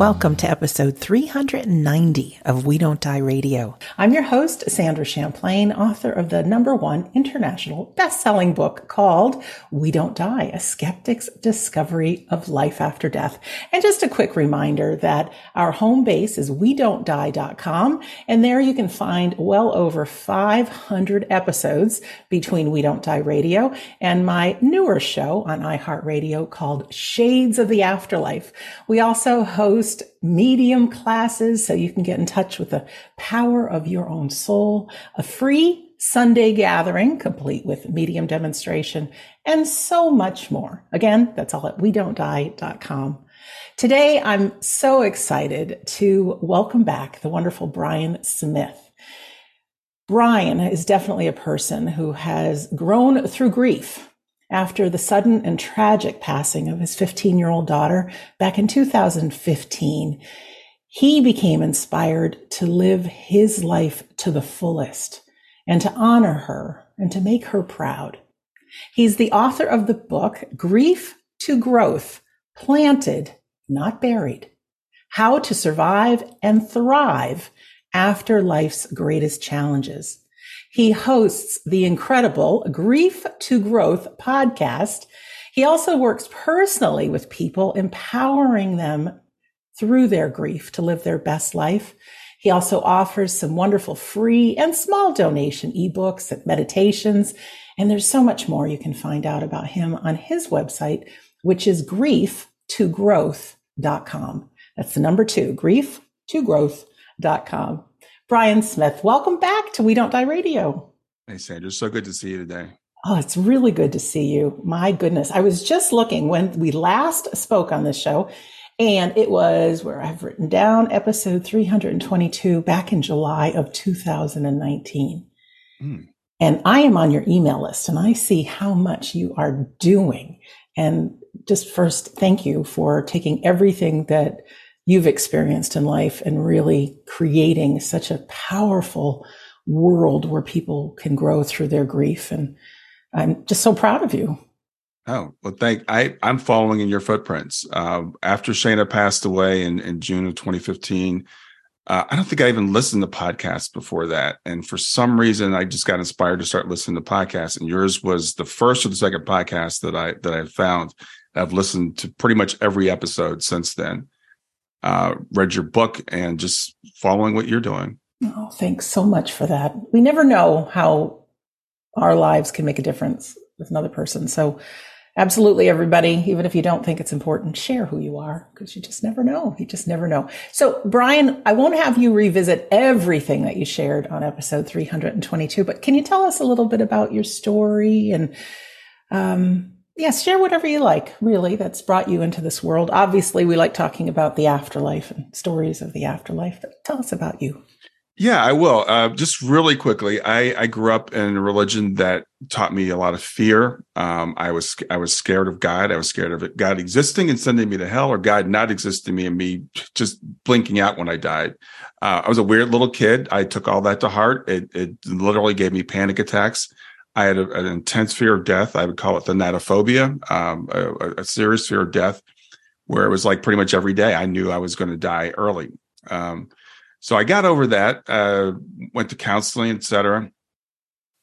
Welcome to episode 390 of We Don't Die Radio. I'm your host, Sandra Champlain, author of the number one international best-selling book called We Don't Die, A Skeptic's Discovery of Life After Death. And just a quick reminder that our home base is we don't die.com. And there you can find well over 500 episodes between We Don't Die Radio and my newer show on iHeartRadio called Shades of the Afterlife. We also host medium classes so you can get in touch with the power of your own soul, a free Sunday gathering complete with medium demonstration and so much more. Again, that's all at we don't die.com. Today, I'm so excited to welcome back the wonderful Brian Smith. Brian is definitely a person who has grown through grief after the sudden and tragic passing of his 15 year old daughter back in 2015, he became inspired to live his life to the fullest and to honor her and to make her proud. He's the author of the book, Grief to Growth, Planted, Not Buried, How to Survive and Thrive After Life's Greatest Challenges. He hosts the incredible Grief to Growth podcast. He also works personally with people, empowering them through their grief to live their best life. He also offers some wonderful free and small donation ebooks and meditations. And there's so much more you can find out about him on his website, which is grief2growth.com. That's the number two, grief2growth.com. Brian Smith, welcome back to We Don't Die Radio. Hey, Sandra, so good to see you today. Oh, it's really good to see you. My goodness. I was just looking when we last spoke on this show, and it was where I've written down episode 322 back in July of 2019. Mm. And I am on your email list and I see how much you are doing. And just first, thank you for taking everything that you've experienced in life and really creating such a powerful world where people can grow through their grief. And I'm just so proud of you. Oh, well, thank I, I'm following in your footprints. Uh, after Shana passed away in, in June of 2015, uh, I don't think I even listened to podcasts before that. And for some reason, I just got inspired to start listening to podcasts. And yours was the first or the second podcast that I that I found. I've listened to pretty much every episode since then uh, read your book and just following what you're doing. Oh, thanks so much for that. We never know how our lives can make a difference with another person. So, absolutely, everybody, even if you don't think it's important, share who you are because you just never know. You just never know. So, Brian, I won't have you revisit everything that you shared on episode 322, but can you tell us a little bit about your story and, um, yes, share whatever you like, really, that's brought you into this world. Obviously, we like talking about the afterlife and stories of the afterlife, but tell us about you. Yeah, I will. Uh, just really quickly, I, I grew up in a religion that taught me a lot of fear. Um, I was I was scared of God. I was scared of God existing and sending me to hell, or God not existing me and me just blinking out when I died. Uh, I was a weird little kid. I took all that to heart. It, it literally gave me panic attacks. I had a, an intense fear of death. I would call it thanatophobia, um, a, a, serious fear of death, where it was like pretty much every day I knew I was going to die early. Um, so I got over that, uh, went to counseling, etc.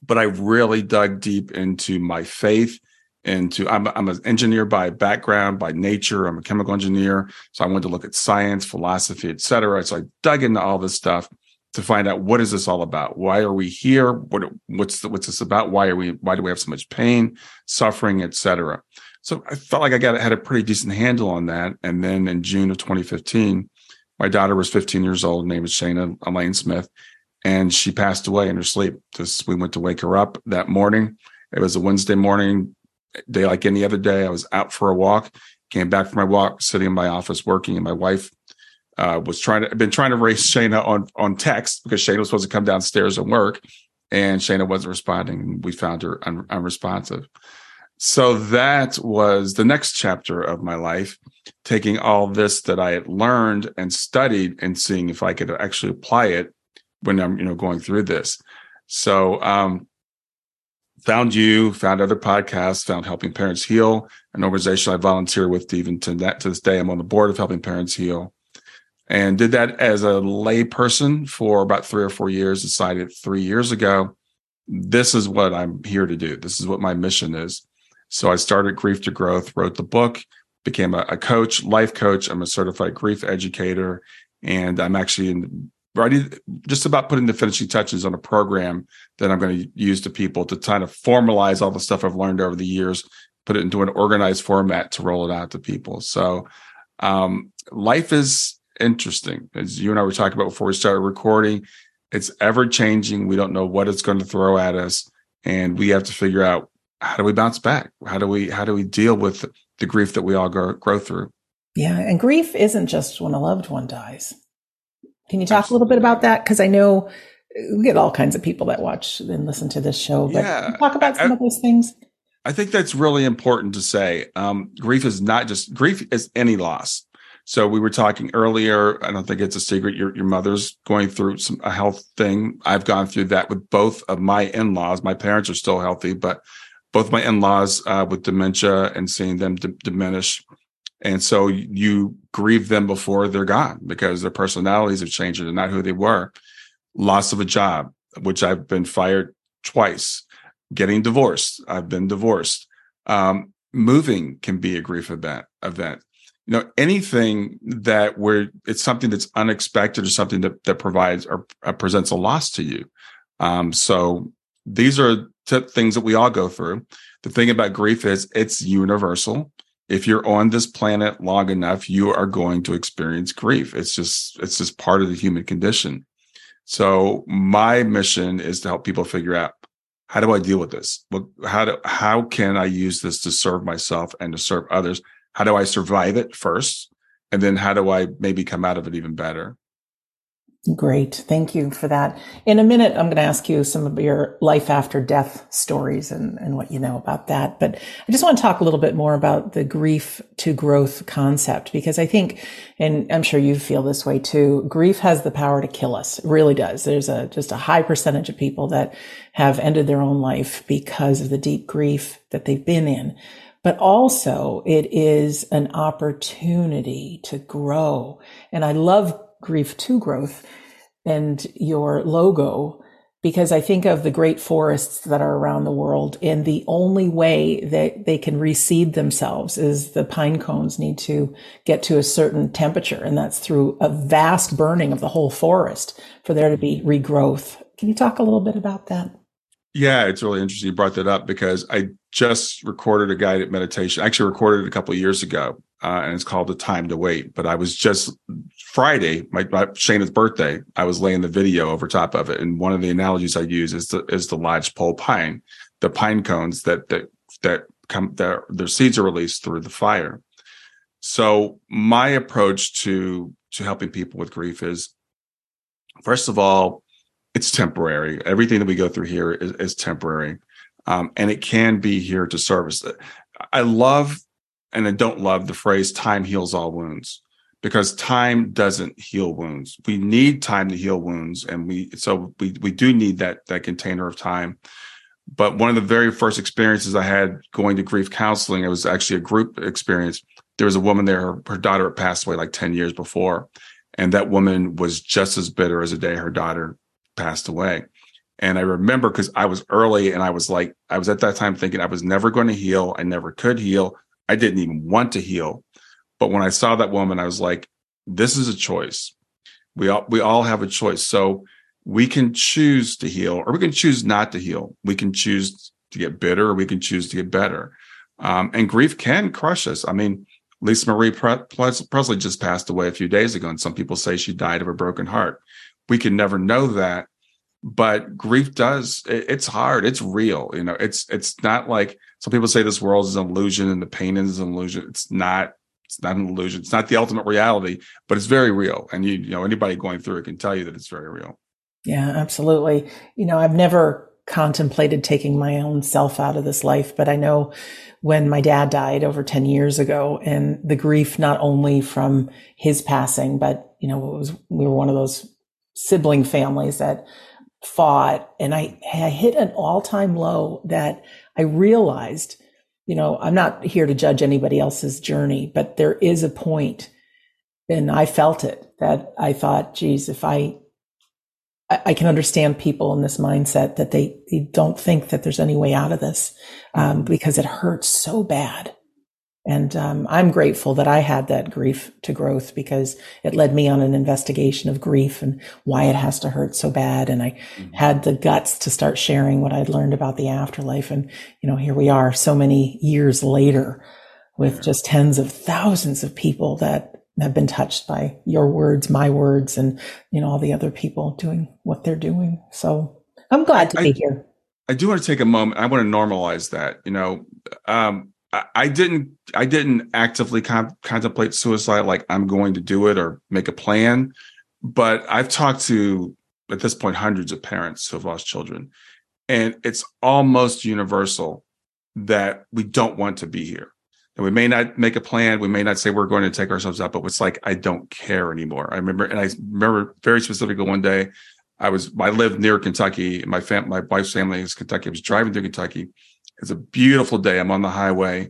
But I really dug deep into my faith. Into I'm I'm an engineer by background, by nature. I'm a chemical engineer, so I wanted to look at science, philosophy, etc. So I dug into all this stuff to find out what is this all about? Why are we here? What what's the, what's this about? Why are we why do we have so much pain, suffering, etc. So I felt like I got had a pretty decent handle on that. And then in June of 2015, my daughter was 15 years old. Her name was Shana Elaine Smith, and she passed away in her sleep. Just we went to wake her up that morning. It was a Wednesday morning, day like any other day. I was out for a walk, came back from my walk, sitting in my office working, and my wife uh, was trying to been trying to raise Shana on on text because Shana was supposed to come downstairs and work, and Shana wasn't responding. We found her un, unresponsive. So that was the next chapter of my life, taking all this that I had learned and studied and seeing if I could actually apply it when I'm you know going through this. So um, found you, found other podcasts, found Helping Parents Heal, an organization I volunteer with even to that to this day. I'm on the board of Helping Parents Heal and did that as a lay person for about three or four years. Decided three years ago, this is what I'm here to do. This is what my mission is. So I started Grief to Growth, wrote the book, became a, a coach, life coach. I'm a certified grief educator, and I'm actually in, just about putting the finishing touches on a program that I'm going to use to people to kind of formalize all the stuff I've learned over the years, put it into an organized format to roll it out to people. So um, life is interesting, as you and I were talking about before we started recording. It's ever changing. We don't know what it's going to throw at us, and we have to figure out how do we bounce back? How do we how do we deal with the grief that we all go, grow through? Yeah, and grief isn't just when a loved one dies. Can you talk Absolutely. a little bit about that? Because I know we get all kinds of people that watch and listen to this show. But yeah, talk about some I, of those things. I think that's really important to say. Um, grief is not just grief is any loss. So we were talking earlier. I don't think it's a secret. Your your mother's going through some a health thing. I've gone through that with both of my in laws. My parents are still healthy, but both my in-laws uh, with dementia and seeing them d- diminish and so you grieve them before they're gone because their personalities have changed and not who they were loss of a job which i've been fired twice getting divorced i've been divorced um, moving can be a grief event event you know anything that where it's something that's unexpected or something that that provides or uh, presents a loss to you um, so these are t- things that we all go through. The thing about grief is it's universal. If you're on this planet long enough, you are going to experience grief. It's just it's just part of the human condition. So my mission is to help people figure out how do I deal with this? Well, how do how can I use this to serve myself and to serve others? How do I survive it first? And then how do I maybe come out of it even better? Great. Thank you for that. In a minute, I'm going to ask you some of your life after death stories and, and what you know about that. But I just want to talk a little bit more about the grief to growth concept because I think, and I'm sure you feel this way too, grief has the power to kill us. It really does. There's a, just a high percentage of people that have ended their own life because of the deep grief that they've been in but also it is an opportunity to grow. And I love grief to growth and your logo because I think of the great forests that are around the world and the only way that they can reseed themselves is the pine cones need to get to a certain temperature and that's through a vast burning of the whole forest for there to be regrowth. Can you talk a little bit about that? Yeah, it's really interesting you brought that up because I just recorded a guided meditation. Actually recorded it a couple years ago, uh, and it's called "The Time to Wait." But I was just Friday, my, my Shana's birthday. I was laying the video over top of it, and one of the analogies I use is the is the lodgepole pine, the pine cones that that that come their their seeds are released through the fire. So my approach to to helping people with grief is, first of all, it's temporary. Everything that we go through here is, is temporary. Um, and it can be here to service. It. I love and I don't love the phrase time heals all wounds because time doesn't heal wounds. We need time to heal wounds. And we, so we, we do need that, that container of time. But one of the very first experiences I had going to grief counseling, it was actually a group experience. There was a woman there, her, her daughter had passed away like 10 years before. And that woman was just as bitter as the day her daughter passed away. And I remember because I was early and I was like, I was at that time thinking I was never going to heal. I never could heal. I didn't even want to heal. But when I saw that woman, I was like, this is a choice. We all, we all have a choice. So we can choose to heal or we can choose not to heal. We can choose to get bitter or we can choose to get better. Um, and grief can crush us. I mean, Lisa Marie Presley just passed away a few days ago, and some people say she died of a broken heart we can never know that but grief does it's hard it's real you know it's it's not like some people say this world is an illusion and the pain is an illusion. It's not it's not an illusion. It's not the ultimate reality but it's very real. And you you know anybody going through it can tell you that it's very real. Yeah absolutely. You know i've never contemplated taking my own self out of this life but i know when my dad died over 10 years ago and the grief not only from his passing but you know it was we were one of those sibling families that fought. And I, I hit an all time low that I realized, you know, I'm not here to judge anybody else's journey, but there is a point and I felt it that I thought, geez, if I, I can understand people in this mindset that they, they don't think that there's any way out of this um, because it hurts so bad. And um, I'm grateful that I had that grief to growth because it led me on an investigation of grief and why it has to hurt so bad. And I mm-hmm. had the guts to start sharing what I'd learned about the afterlife. And, you know, here we are so many years later with just tens of thousands of people that have been touched by your words, my words, and, you know, all the other people doing what they're doing. So I'm glad to I, be here. I do want to take a moment. I want to normalize that, you know, um, I didn't I didn't actively con- contemplate suicide like I'm going to do it or make a plan, but I've talked to at this point hundreds of parents who have lost children, and it's almost universal that we don't want to be here. And we may not make a plan, we may not say we're going to take ourselves out, but it's like I don't care anymore. I remember, and I remember very specifically one day I was I lived near Kentucky. My fam, my wife's family is Kentucky. I was driving through Kentucky it's a beautiful day. I'm on the highway.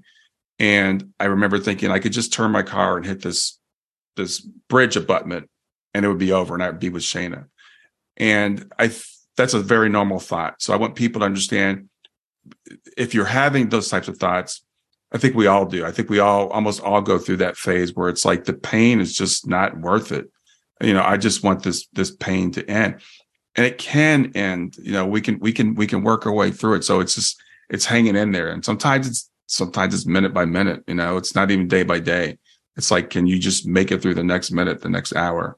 And I remember thinking I could just turn my car and hit this this bridge abutment and it would be over and I would be with Shana. And I that's a very normal thought. So I want people to understand if you're having those types of thoughts, I think we all do. I think we all almost all go through that phase where it's like the pain is just not worth it. You know, I just want this this pain to end. And it can end. You know, we can we can we can work our way through it. So it's just it's hanging in there. And sometimes it's sometimes it's minute by minute, you know, it's not even day by day. It's like, can you just make it through the next minute, the next hour?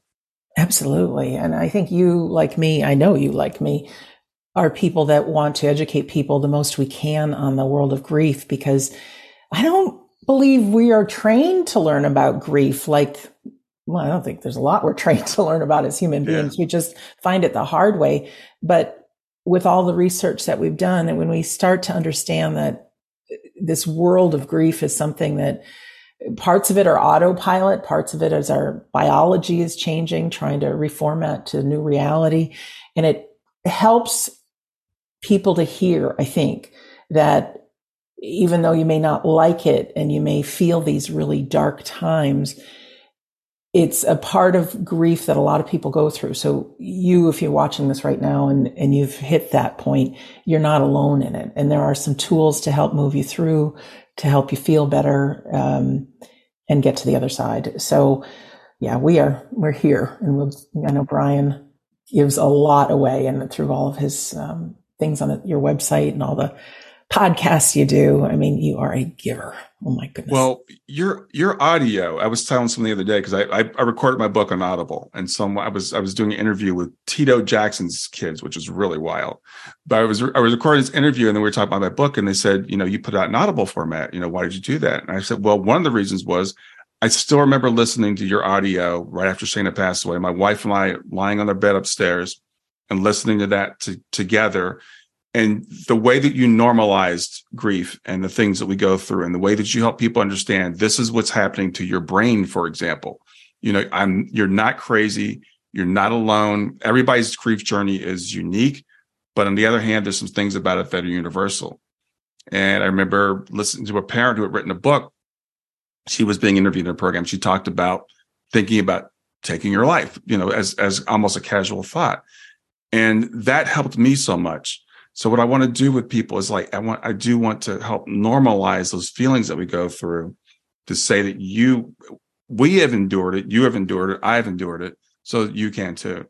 Absolutely. And I think you, like me, I know you, like me, are people that want to educate people the most we can on the world of grief because I don't believe we are trained to learn about grief like well, I don't think there's a lot we're trained to learn about as human beings. Yeah. We just find it the hard way. But with all the research that we've done and when we start to understand that this world of grief is something that parts of it are autopilot, parts of it is our biology is changing, trying to reformat to new reality. And it helps people to hear, I think, that even though you may not like it and you may feel these really dark times, it's a part of grief that a lot of people go through. So you, if you're watching this right now and, and you've hit that point, you're not alone in it. And there are some tools to help move you through, to help you feel better, um, and get to the other side. So yeah, we are, we're here. And we'll, I know Brian gives a lot away and through all of his, um, things on your website and all the podcasts you do. I mean, you are a giver. Oh my goodness. Well, your your audio. I was telling someone the other day because I, I, I recorded my book on Audible, and some I was I was doing an interview with Tito Jackson's kids, which was really wild. But I was I was recording this interview, and then we were talking about my book, and they said, you know, you put out an Audible format. You know, why did you do that? And I said, well, one of the reasons was I still remember listening to your audio right after Shana passed away. My wife and I lying on their bed upstairs and listening to that to, together and the way that you normalized grief and the things that we go through and the way that you help people understand this is what's happening to your brain for example. You know i'm you're not crazy. You're not alone. Everybody's grief journey is unique but on the other hand there's some things about it that are universal. And i remember listening to a parent who had written a book. She was being interviewed in a program. She talked about thinking about taking your life you know as as almost a casual thought. And that helped me so much so what I want to do with people is like I want I do want to help normalize those feelings that we go through to say that you we have endured it, you have endured it, I've endured it, so you can too.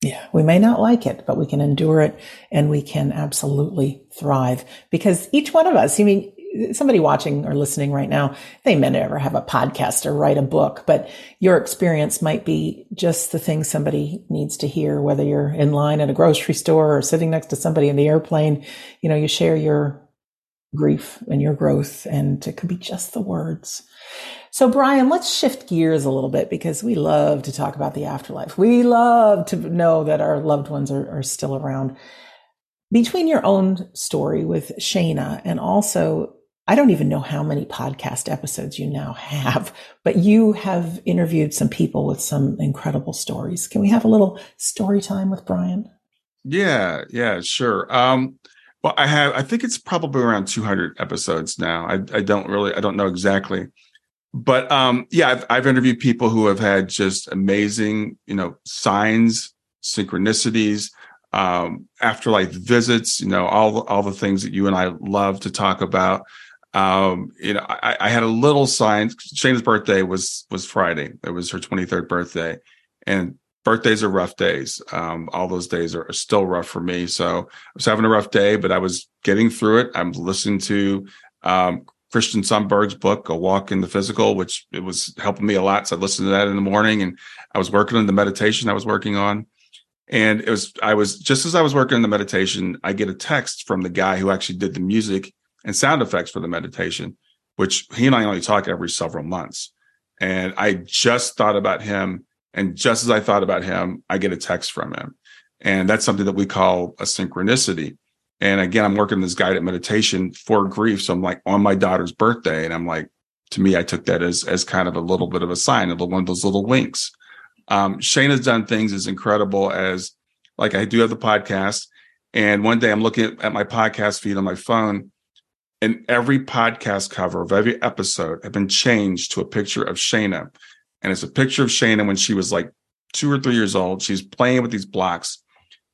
Yeah, we may not like it, but we can endure it and we can absolutely thrive because each one of us, I mean, somebody watching or listening right now, they may never have a podcast or write a book, but your experience might be just the thing somebody needs to hear, whether you're in line at a grocery store or sitting next to somebody in the airplane. You know, you share your grief and your growth, and it could be just the words. So, Brian, let's shift gears a little bit because we love to talk about the afterlife. We love to know that our loved ones are, are still around between your own story with Shana and also I don't even know how many podcast episodes you now have, but you have interviewed some people with some incredible stories. Can we have a little story time with Brian? Yeah, yeah, sure. Um, well, I have, I think it's probably around 200 episodes now. I, I don't really, I don't know exactly, but um, yeah, I've, I've interviewed people who have had just amazing, you know, signs, synchronicities, um, afterlife visits, you know, all all the things that you and I love to talk about. Um, you know, I, I, had a little sign. Shana's birthday was was Friday. It was her 23rd birthday, and birthdays are rough days. Um, all those days are, are, still rough for me. So I was having a rough day, but I was getting through it. I'm listening to um, Christian Sundberg's book, A Walk in the Physical, which it was helping me a lot. So I listened to that in the morning, and I was working on the meditation I was working on. And it was I was just as I was working on the meditation, I get a text from the guy who actually did the music and sound effects for the meditation, which he and I only talk every several months. And I just thought about him. And just as I thought about him, I get a text from him. And that's something that we call a synchronicity. And again, I'm working this guided meditation for grief. So I'm like on my daughter's birthday. And I'm like, to me, I took that as, as kind of a little bit of a sign of one of those little winks. Um, Shana has done things as incredible as like I do have the podcast. And one day I'm looking at my podcast feed on my phone and every podcast cover of every episode have been changed to a picture of Shana. And it's a picture of Shana when she was like two or three years old. She's playing with these blocks.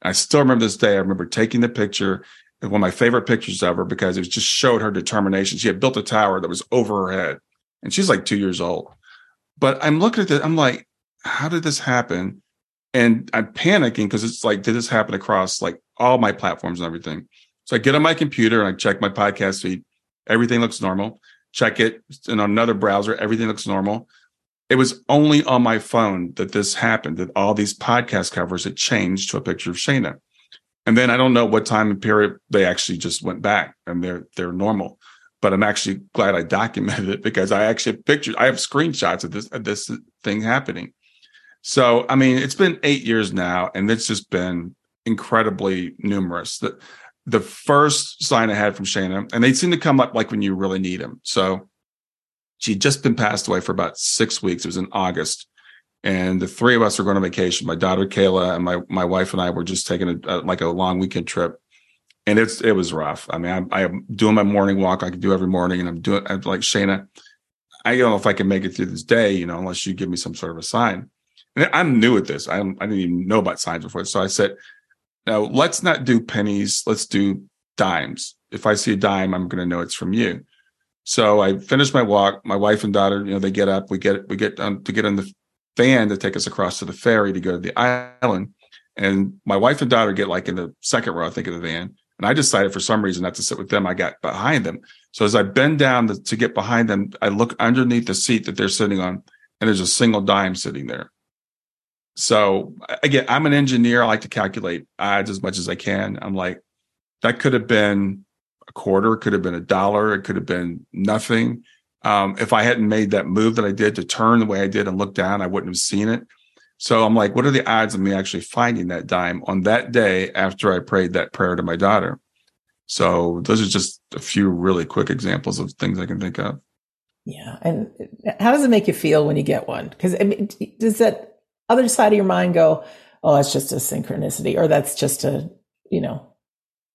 I still remember this day. I remember taking the picture, one of my favorite pictures of her because it just showed her determination. She had built a tower that was over her head, and she's like two years old. But I'm looking at it, I'm like, how did this happen? And I'm panicking because it's like, did this happen across like all my platforms and everything? So I get on my computer and I check my podcast feed. Everything looks normal. Check it in another browser. Everything looks normal. It was only on my phone that this happened, that all these podcast covers had changed to a picture of Shana. And then I don't know what time period they actually just went back and they're they're normal. But I'm actually glad I documented it because I actually pictured I have screenshots of this of this thing happening. So I mean, it's been eight years now, and it's just been incredibly numerous. That the first sign I had from Shana, and they seem to come up like when you really need them. So she'd just been passed away for about six weeks. It was in August. And the three of us were going on vacation. My daughter Kayla and my my wife and I were just taking a, a like a long weekend trip, and it's it was rough. I mean, I, I'm doing my morning walk I do every morning, and I'm doing I'm like Shana. I don't know if I can make it through this day, you know, unless you give me some sort of a sign. And I'm new at this. I, I didn't even know about signs before. So I said, now, let's not do pennies. Let's do dimes. If I see a dime, I'm going to know it's from you. So I finish my walk. My wife and daughter, you know, they get up. We get we get to get on the van to take us across to the ferry to go to the island. And my wife and daughter get like in the second row, I think, of the van. And I decided for some reason not to sit with them. I got behind them. So as I bend down to get behind them, I look underneath the seat that they're sitting on, and there's a single dime sitting there. So again, I'm an engineer. I like to calculate odds as much as I can. I'm like, that could have been a quarter, could have been a dollar, it could have been nothing. Um, if I hadn't made that move that I did to turn the way I did and look down, I wouldn't have seen it. So I'm like, what are the odds of me actually finding that dime on that day after I prayed that prayer to my daughter? So those are just a few really quick examples of things I can think of. Yeah. And how does it make you feel when you get one? Because I mean, does that other side of your mind go, oh, that's just a synchronicity, or that's just a, you know,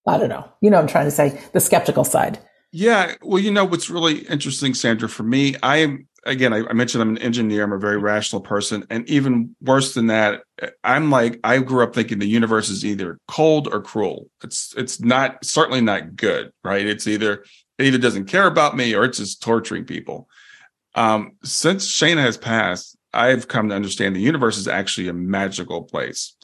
I don't know. You know, I'm trying to say the skeptical side. Yeah. Well, you know, what's really interesting, Sandra, for me, I am, again, I, I, mentioned I'm an engineer. I'm a very rational person. And even worse than that, I'm like, I grew up thinking the universe is either cold or cruel. It's, it's not, certainly not good, right? It's either, it either doesn't care about me or it's just torturing people. Um, since Shana has passed, I've come to understand the universe is actually a magical place.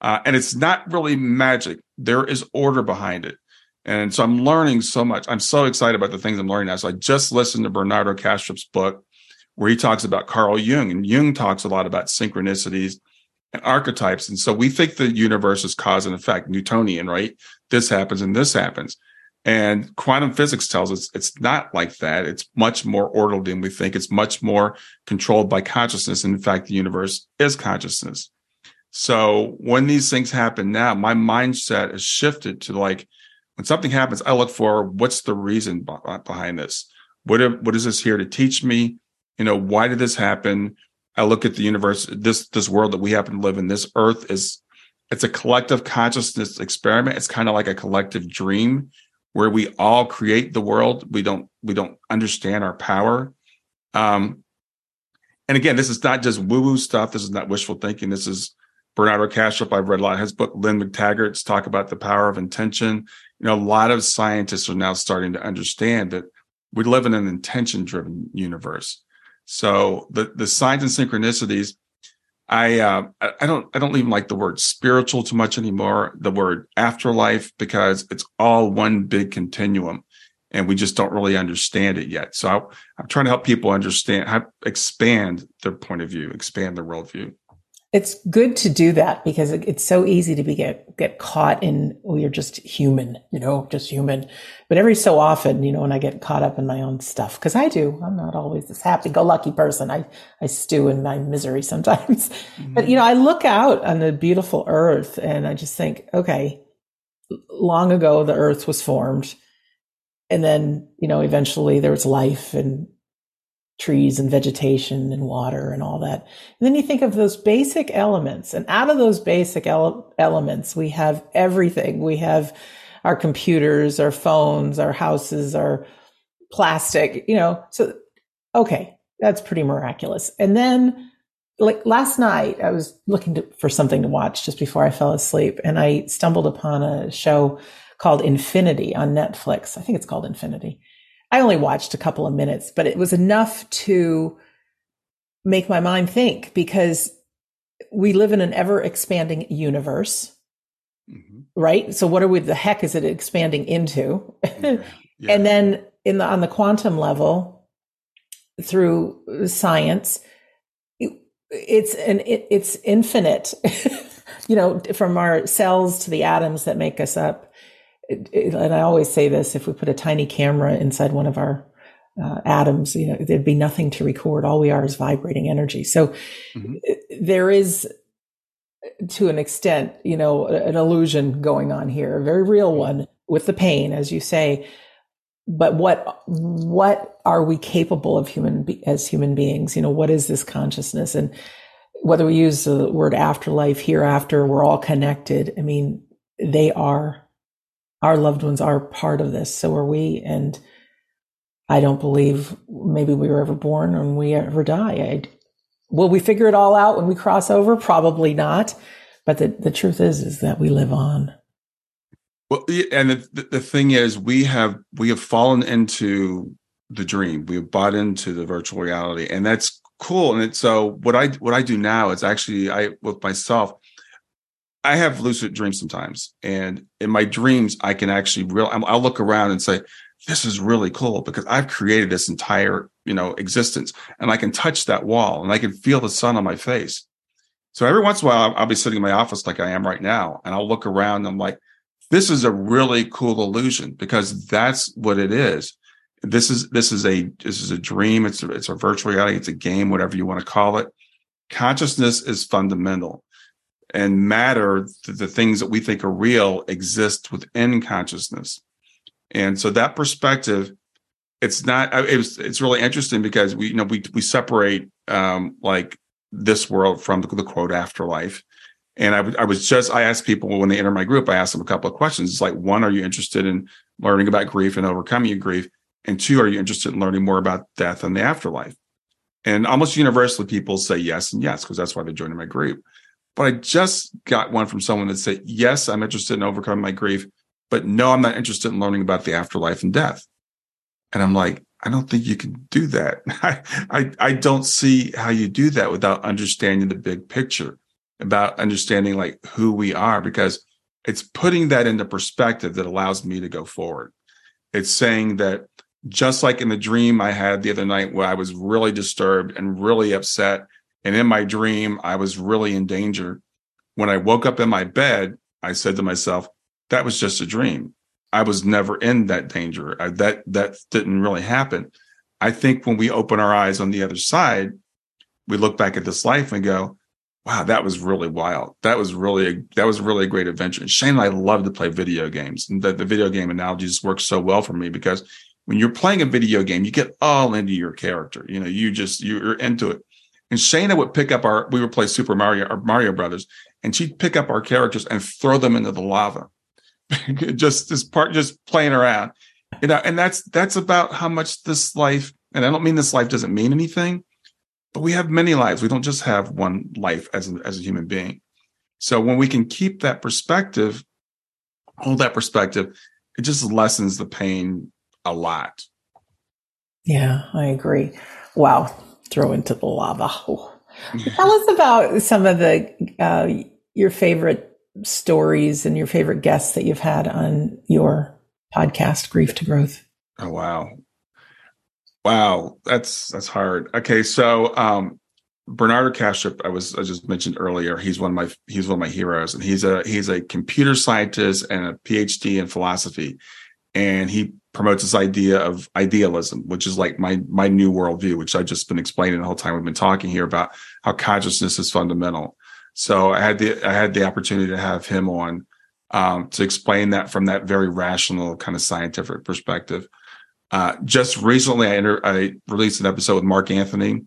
Uh, and it's not really magic. There is order behind it. And so I'm learning so much. I'm so excited about the things I'm learning now. So I just listened to Bernardo Kastrup's book where he talks about Carl Jung and Jung talks a lot about synchronicities and archetypes. And so we think the universe is cause and effect, Newtonian, right? This happens and this happens. And quantum physics tells us it's not like that. It's much more ordered than we think. It's much more controlled by consciousness. And in fact, the universe is consciousness. So when these things happen now, my mindset is shifted to like, when something happens, I look for what's the reason uh, behind this? What, what is this here to teach me? You know, why did this happen? I look at the universe, this, this world that we happen to live in, this earth is, it's a collective consciousness experiment. It's kind of like a collective dream where we all create the world. We don't we don't understand our power. Um, and again, this is not just woo woo stuff. This is not wishful thinking. This is Bernardo Kastrup. I've read a lot of his book. Lynne McTaggart's talk about the power of intention. You know, a lot of scientists are now starting to understand that we live in an intention driven universe. So the, the signs and synchronicities, I, uh, I don't, I don't even like the word spiritual too much anymore. The word afterlife, because it's all one big continuum and we just don't really understand it yet. So I, am trying to help people understand how expand their point of view, expand their worldview. It's good to do that because it's so easy to be get get caught in well, you're just human, you know, just human. But every so often, you know, when I get caught up in my own stuff, because I do, I'm not always this happy-go-lucky person. I I stew in my misery sometimes. Mm-hmm. But you know, I look out on the beautiful earth and I just think, okay, long ago the earth was formed and then you know eventually there was life and trees and vegetation and water and all that and then you think of those basic elements and out of those basic ele- elements we have everything we have our computers our phones our houses our plastic you know so okay that's pretty miraculous and then like last night i was looking to, for something to watch just before i fell asleep and i stumbled upon a show called Infinity on Netflix. I think it's called Infinity. I only watched a couple of minutes, but it was enough to make my mind think because we live in an ever expanding universe. Mm-hmm. Right. So what are we, the heck is it expanding into? Yeah. Yeah. and then in the, on the quantum level through science, it's an, it, it's infinite, you know, from our cells to the atoms that make us up and I always say this: if we put a tiny camera inside one of our uh, atoms, you know, there'd be nothing to record. All we are is vibrating energy. So mm-hmm. there is, to an extent, you know, an illusion going on here, a very real one with the pain, as you say. But what what are we capable of human as human beings? You know, what is this consciousness? And whether we use the word afterlife, hereafter, we're all connected. I mean, they are our loved ones are part of this. So are we. And I don't believe maybe we were ever born and we ever die. I, will we figure it all out when we cross over? Probably not. But the, the truth is, is that we live on. Well, and the, the thing is, we have we have fallen into the dream. We have bought into the virtual reality, and that's cool. And so what I what I do now is actually I with myself, I have lucid dreams sometimes, and in my dreams, I can actually real. I'll look around and say, "This is really cool," because I've created this entire, you know, existence, and I can touch that wall, and I can feel the sun on my face. So every once in a while, I'll be sitting in my office like I am right now, and I'll look around, and I'm like, "This is a really cool illusion," because that's what it is. This is this is a this is a dream. It's a, it's a virtual reality. It's a game, whatever you want to call it. Consciousness is fundamental and matter, the, the things that we think are real, exist within consciousness. And so that perspective, it's not. It was, it's really interesting because we, you know, we we separate um, like this world from the, the quote afterlife. And I, I was just, I asked people when they enter my group, I asked them a couple of questions. It's like, one, are you interested in learning about grief and overcoming your grief? And two, are you interested in learning more about death and the afterlife? And almost universally, people say yes and yes, because that's why they're joining my group. But I just got one from someone that said, yes, I'm interested in overcoming my grief, but no, I'm not interested in learning about the afterlife and death. And I'm like, I don't think you can do that. I, I, I don't see how you do that without understanding the big picture, about understanding like who we are, because it's putting that into perspective that allows me to go forward. It's saying that just like in the dream I had the other night where I was really disturbed and really upset and in my dream, I was really in danger. When I woke up in my bed, I said to myself, that was just a dream. I was never in that danger. I, that that didn't really happen. I think when we open our eyes on the other side, we look back at this life and go, "Wow, that was really wild. That was really a, that was really a great adventure." And Shana and I love to play video games, and the, the video game analogy just works so well for me because when you're playing a video game, you get all into your character. You know, you just you're into it. And Shana would pick up our, we would play Super Mario or Mario Brothers, and she'd pick up our characters and throw them into the lava. just this part, just playing around. You know, and that's that's about how much this life, and I don't mean this life doesn't mean anything, but we have many lives. We don't just have one life as a, as a human being. So when we can keep that perspective, hold that perspective, it just lessens the pain a lot. Yeah, I agree. Wow. Throw into the lava. Tell us about some of the, uh, your favorite stories and your favorite guests that you've had on your podcast, Grief to Growth. Oh, wow. Wow. That's, that's hard. Okay. So, um, Bernardo Kastrup, I was I just mentioned earlier. He's one of my he's one of my heroes, and he's a he's a computer scientist and a PhD in philosophy, and he promotes this idea of idealism, which is like my my new worldview, which I've just been explaining the whole time we've been talking here about how consciousness is fundamental. So I had the I had the opportunity to have him on um, to explain that from that very rational kind of scientific perspective. Uh, just recently, I, enter, I released an episode with Mark Anthony,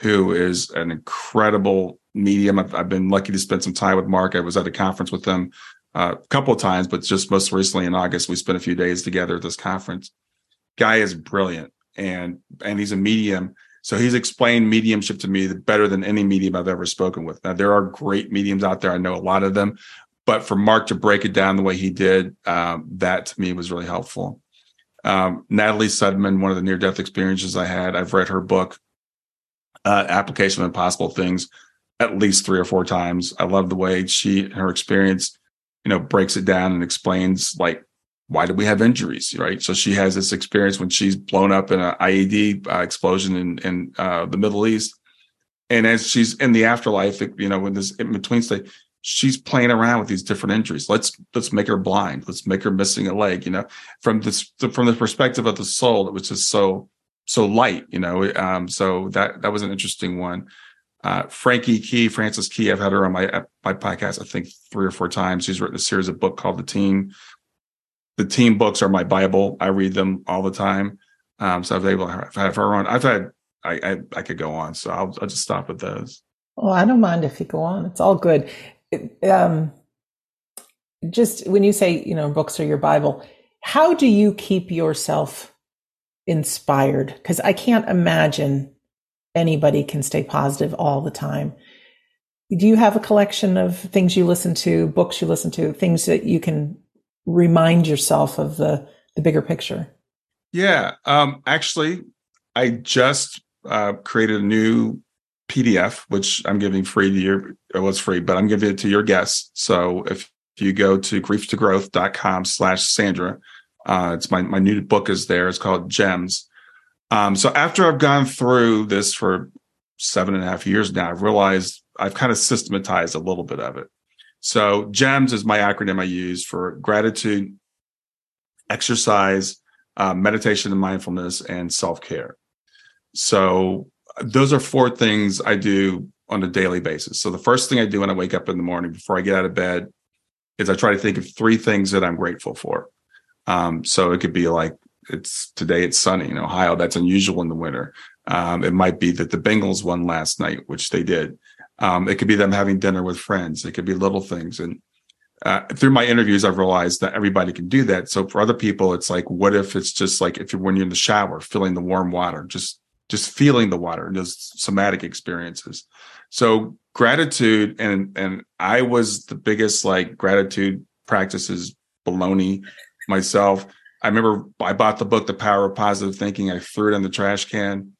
who is an incredible medium. I've, I've, been lucky to spend some time with Mark. I was at a conference with him a couple times, but just most recently in August, we spent a few days together at this conference. Guy is brilliant, and and he's a medium. So he's explained mediumship to me better than any medium I've ever spoken with. Now there are great mediums out there. I know a lot of them, but for Mark to break it down the way he did, um, that to me was really helpful. Um, Natalie Sudman, one of the near death experiences I had, I've read her book, uh, Application of Impossible Things, at least three or four times. I love the way she, her experience, you know, breaks it down and explains like why do we have injuries, right? So she has this experience when she's blown up in an IED uh, explosion in, in uh, the Middle East. And as she's in the afterlife, you know, when this in between state, she's playing around with these different injuries. Let's let's make her blind. Let's make her missing a leg. You know, from this from the perspective of the soul, it was just so so light. You know, um, so that that was an interesting one. Uh, Frankie Key, Francis Key, I've had her on my my podcast I think three or four times. She's written a series of book called The Team. The Team books are my bible. I read them all the time. Um, so I've able to have her on. I've had I, I, I could go on, so I'll I'll just stop with those. Well, I don't mind if you go on. It's all good um, just when you say, you know, books are your Bible, how do you keep yourself inspired? Because I can't imagine anybody can stay positive all the time. Do you have a collection of things you listen to, books you listen to, things that you can remind yourself of the, the bigger picture? Yeah. Um, actually, I just uh, created a new PDF, which I'm giving free to your, it was free, but I'm giving it to your guests. So if you go to growth.com slash Sandra, uh, it's my, my new book is there. It's called Gems. Um, so after I've gone through this for seven and a half years now, I've realized I've kind of systematized a little bit of it. So GEMS is my acronym I use for gratitude, exercise, uh, meditation and mindfulness, and self care. So those are four things I do on a daily basis. So the first thing I do when I wake up in the morning before I get out of bed is I try to think of three things that I'm grateful for. Um, so it could be like it's today it's sunny in Ohio. That's unusual in the winter. Um, it might be that the Bengals won last night, which they did. Um, it could be them having dinner with friends. It could be little things. And uh, through my interviews, I've realized that everybody can do that. So for other people, it's like, what if it's just like if you're when you're in the shower, feeling the warm water, just just feeling the water, those somatic experiences. So gratitude and and I was the biggest like gratitude practices baloney myself. I remember I bought the book The Power of Positive Thinking. I threw it in the trash can.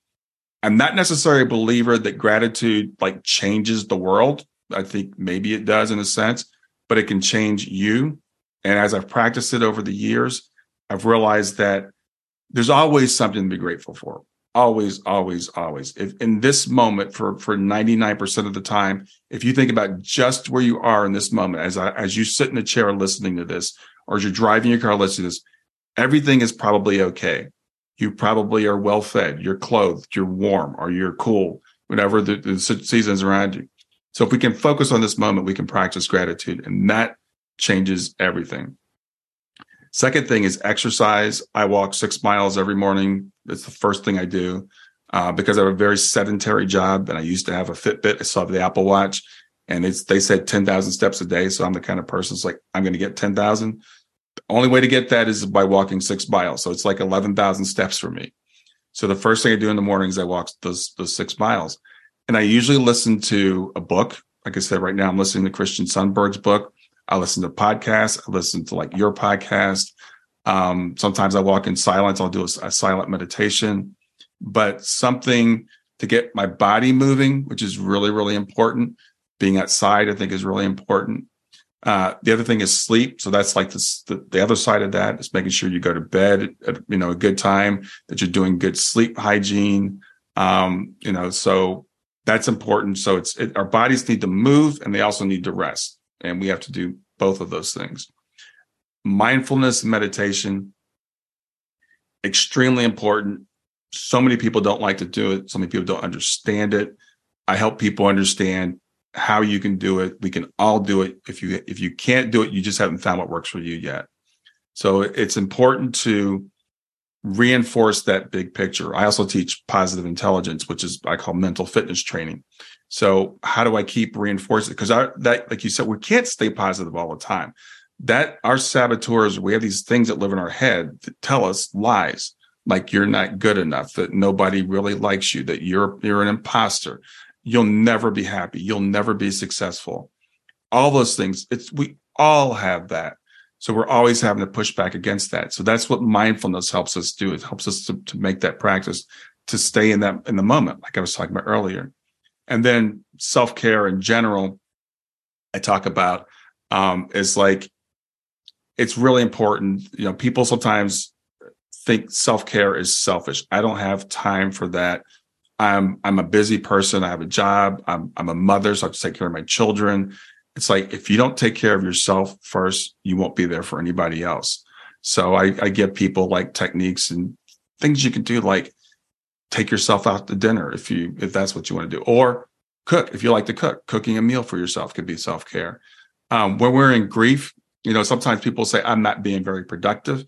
I'm not necessarily a believer that gratitude like changes the world. I think maybe it does in a sense, but it can change you. And as I've practiced it over the years, I've realized that there's always something to be grateful for always always always if in this moment for for 99% of the time if you think about just where you are in this moment as I, as you sit in a chair listening to this or as you're driving your car listening to this everything is probably okay you probably are well fed you're clothed you're warm or you're cool whatever the, the seasons around you so if we can focus on this moment we can practice gratitude and that changes everything Second thing is exercise. I walk six miles every morning. It's the first thing I do uh, because I have a very sedentary job and I used to have a Fitbit. I still have the Apple Watch and it's, they said 10,000 steps a day. So I'm the kind of person that's like, I'm going to get 10,000. The only way to get that is by walking six miles. So it's like 11,000 steps for me. So the first thing I do in the morning is I walk those, those six miles. And I usually listen to a book. Like I said, right now I'm listening to Christian Sundberg's book. I listen to podcasts. I listen to like your podcast. Um, sometimes I walk in silence. I'll do a, a silent meditation, but something to get my body moving, which is really, really important. Being outside, I think, is really important. Uh, the other thing is sleep. So that's like this, the, the other side of that is making sure you go to bed at, you know, a good time, that you're doing good sleep hygiene. Um, you know, so that's important. So it's, it, our bodies need to move and they also need to rest. And we have to do both of those things. Mindfulness meditation, extremely important. So many people don't like to do it. So many people don't understand it. I help people understand how you can do it. We can all do it. If you if you can't do it, you just haven't found what works for you yet. So it's important to reinforce that big picture. I also teach positive intelligence, which is I call mental fitness training. So how do I keep reinforcing? Because that like you said, we can't stay positive all the time. That our saboteurs, we have these things that live in our head that tell us lies, like you're not good enough, that nobody really likes you, that you're you're an imposter, you'll never be happy. You'll never be successful. All those things. It's, we all have that. So we're always having to push back against that. So that's what mindfulness helps us do. It helps us to, to make that practice to stay in that, in the moment, like I was talking about earlier. And then self care in general, I talk about, um, is like, it's really important. You know, people sometimes think self care is selfish. I don't have time for that. I'm I'm a busy person. I have a job. I'm I'm a mother, so I have to take care of my children. It's like if you don't take care of yourself first, you won't be there for anybody else. So I, I give people like techniques and things you can do, like take yourself out to dinner if you if that's what you want to do, or cook if you like to cook. Cooking a meal for yourself could be self care. Um, when we're in grief, you know, sometimes people say I'm not being very productive.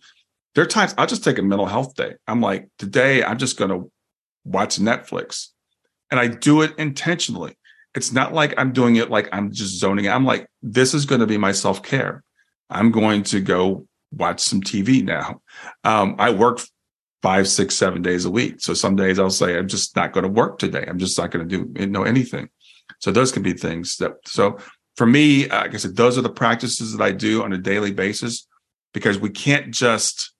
There are times I'll just take a mental health day. I'm like, today I'm just going to watch Netflix. And I do it intentionally. It's not like I'm doing it like I'm just zoning. I'm like, this is going to be my self care. I'm going to go watch some TV now. Um, I work five, six, seven days a week. So some days I'll say, I'm just not going to work today. I'm just not going to do know anything. So those can be things that, so for me, like I said, those are the practices that I do on a daily basis because we can't just,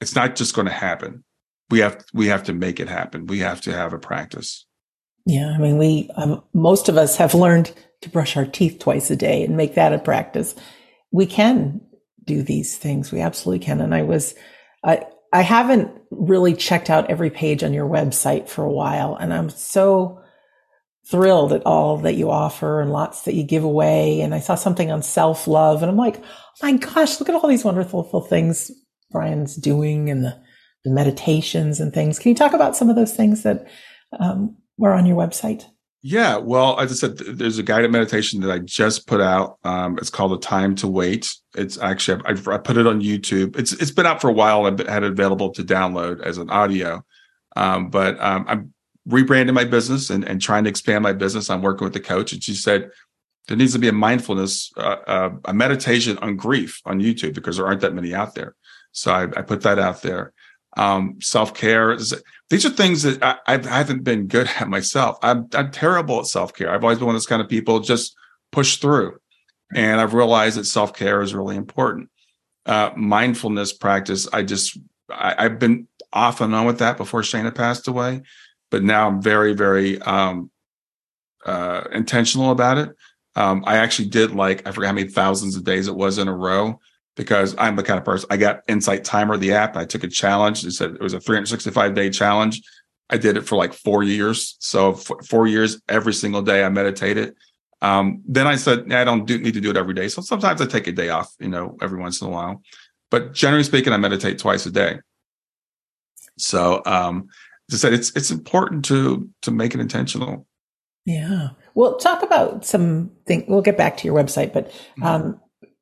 it's not just going to happen we have we have to make it happen. We have to have a practice. Yeah, I mean, we um, most of us have learned to brush our teeth twice a day and make that a practice. We can do these things. We absolutely can. And I was, I I haven't really checked out every page on your website for a while, and I'm so thrilled at all that you offer and lots that you give away. And I saw something on self love, and I'm like, oh my gosh, look at all these wonderful things Brian's doing and the the meditations and things. Can you talk about some of those things that um, were on your website? Yeah, well, as I said, there's a guided meditation that I just put out. Um, it's called "The Time to Wait." It's actually I, I, put it on YouTube. It's it's been out for a while. I've had it available to download as an audio, um, but um, I'm rebranding my business and, and trying to expand my business. I'm working with the coach, and she said there needs to be a mindfulness, uh, uh, a meditation on grief on YouTube because there aren't that many out there. So I, I put that out there um, self care. These are things that I, I, haven't been good at myself. I'm, I'm terrible at self care. I've always been one of those kind of people just push through. And I've realized that self care is really important. Uh, mindfulness practice. I just, I, have been off and on with that before Shana passed away, but now I'm very, very um, uh, intentional about it. Um, I actually did like, I forgot how many thousands of days it was in a row because I'm the kind of person I got Insight Timer, the app. I took a challenge. It said it was a 365 day challenge. I did it for like four years. So four years, every single day I meditated. Um, then I said, I don't do, need to do it every day. So sometimes I take a day off, you know, every once in a while. But generally speaking, I meditate twice a day. So um, as I said, it's it's important to to make it intentional. Yeah. Well, talk about some thing. We'll get back to your website, but mm-hmm. um,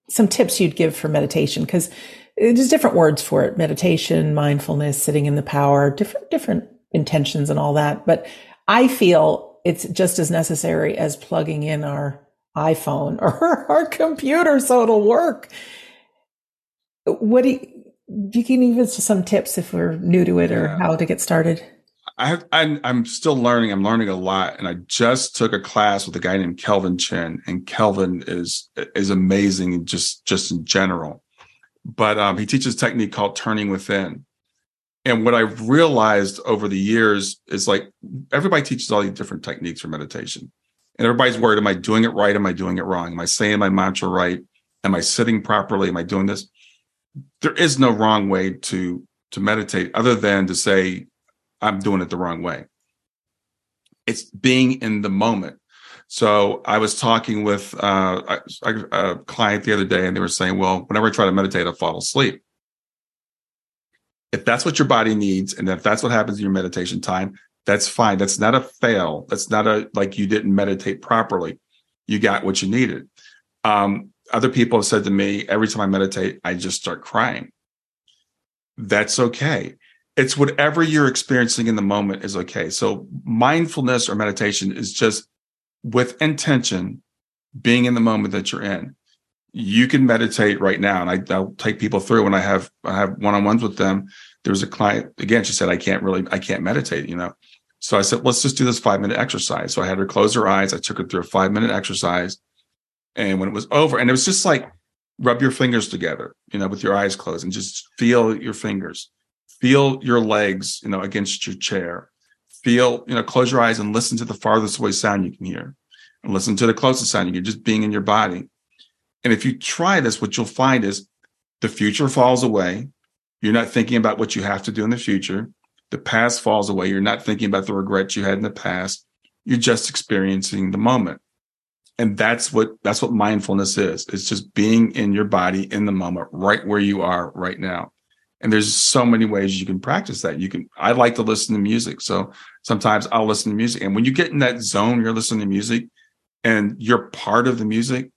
some tips you'd give for meditation because there's different words for it meditation mindfulness sitting in the power different different intentions and all that. But i feel it's just as necessary as plugging in our iphone or our computer so it'll work. What do you, you can give us some tips if we're new to it or yeah. how to get started I have, I'm, I'm still learning. I'm learning a lot, and I just took a class with a guy named Kelvin Chin, and Kelvin is is amazing, just just in general. But um, he teaches a technique called turning within, and what I've realized over the years is like everybody teaches all these different techniques for meditation, and everybody's worried: Am I doing it right? Am I doing it wrong? Am I saying my mantra right? Am I sitting properly? Am I doing this? There is no wrong way to to meditate, other than to say I'm doing it the wrong way. It's being in the moment. So I was talking with uh, a, a, client the other day, and they were saying, "Well, whenever I try to meditate, I fall asleep." If that's what your body needs, and if that's what happens in your meditation time, that's fine. That's not a fail. That's not a like you didn't meditate properly. You got what you needed. Um, other people have said to me, every time I meditate, I just start crying. That's okay it's whatever you're experiencing in the moment is okay. So mindfulness or meditation is just with intention, being in the moment that you're in. You can meditate right now, and I, will take people through when I have I have one on ones with them. There was a client again. She said, "I can't really, I can't meditate," you know. So I said, "Let's just do this five minute exercise." So I had her close her eyes. I took her through a five minute exercise, and when it was over, and it was just like rub your fingers together, you know, with your eyes closed, and just feel your fingers feel your legs, you know, against your chair. Feel, you know, close your eyes and listen to the farthest away sound you can hear. And listen to the closest sound you can, just being in your body. And if you try this, what you'll find is the future falls away. You're not thinking about what you have to do in the future. The past falls away. You're not thinking about the regrets you had in the past. You're just experiencing the moment. And that's what that's what mindfulness is. It's just being in your body in the moment, right where you are right now. And there's so many ways you can practice that. You can, I like to listen to music. So sometimes I'll listen to music. And when you get in that zone, you're listening to music and you're part of the music,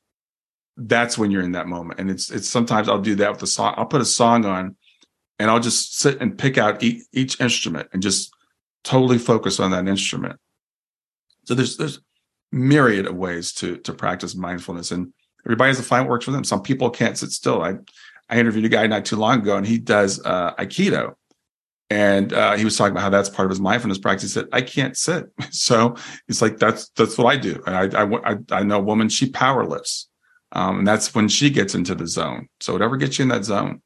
that's when you're in that moment. And it's, it's sometimes I'll do that with the song. I'll put a song on and I'll just sit and pick out each, each instrument and just totally focus on that instrument. So there's, there's myriad of ways to, to practice mindfulness and everybody has find what works for them. Some people can't sit still. I, I interviewed a guy not too long ago, and he does uh, Aikido, and uh, he was talking about how that's part of his mindfulness practice. He said, "I can't sit," so it's like that's that's what I do. I I, I know a woman she power lifts, um, and that's when she gets into the zone. So whatever gets you in that zone.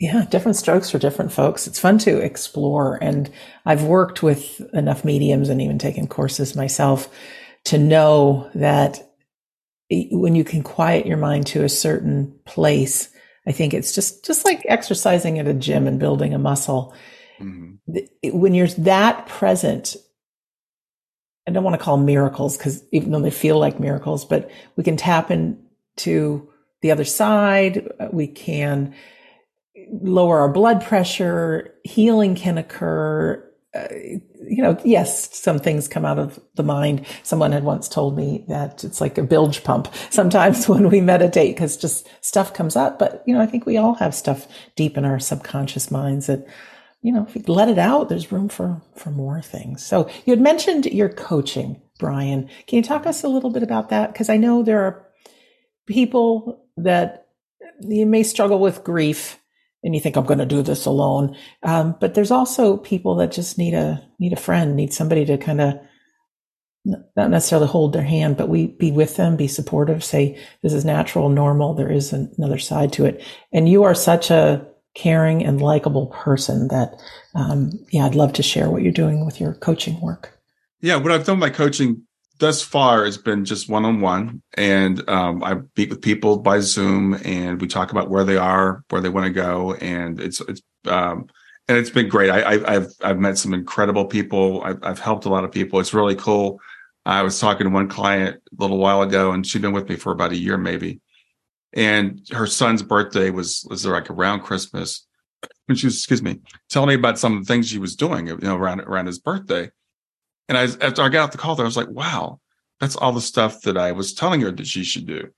Yeah, different strokes for different folks. It's fun to explore, and I've worked with enough mediums and even taken courses myself to know that when you can quiet your mind to a certain place I think it's just just like exercising at a gym and building a muscle. Mm-hmm. When you're that present, I don't want to call miracles because even though they feel like miracles, but we can tap into the other side. We can lower our blood pressure. Healing can occur. Uh, you know, yes, some things come out of the mind. Someone had once told me that it's like a bilge pump sometimes when we meditate because just stuff comes up. But, you know, I think we all have stuff deep in our subconscious minds that, you know, if you let it out, there's room for, for more things. So you had mentioned your coaching, Brian. Can you talk us a little bit about that? Because I know there are people that you may struggle with grief and you think I'm going to do this alone. Um, but there's also people that just need a need a friend, need somebody to kind of not necessarily hold their hand, but we be with them, be supportive, say this is natural, normal. There is another side to it, and you are such a caring and likable person that, um, yeah, I'd love to share what you're doing with your coaching work. Yeah, what I've done my coaching thus far it's been just one on one, and um, I meet with people by Zoom, and we talk about where they are, where they want to go, and it's it's um, and it's been great. I, have I've met some incredible people. I've, I've helped a lot of people. It's really cool. I was talking to one client a little while ago, and she'd been with me for about a year, maybe. And her son's birthday was was like around Christmas. And she was, excuse me, telling me about some of the things she was doing, you know, around around his birthday. And I, after I got off the call, there, I was like, wow, that's all the stuff that I was telling her that she should do.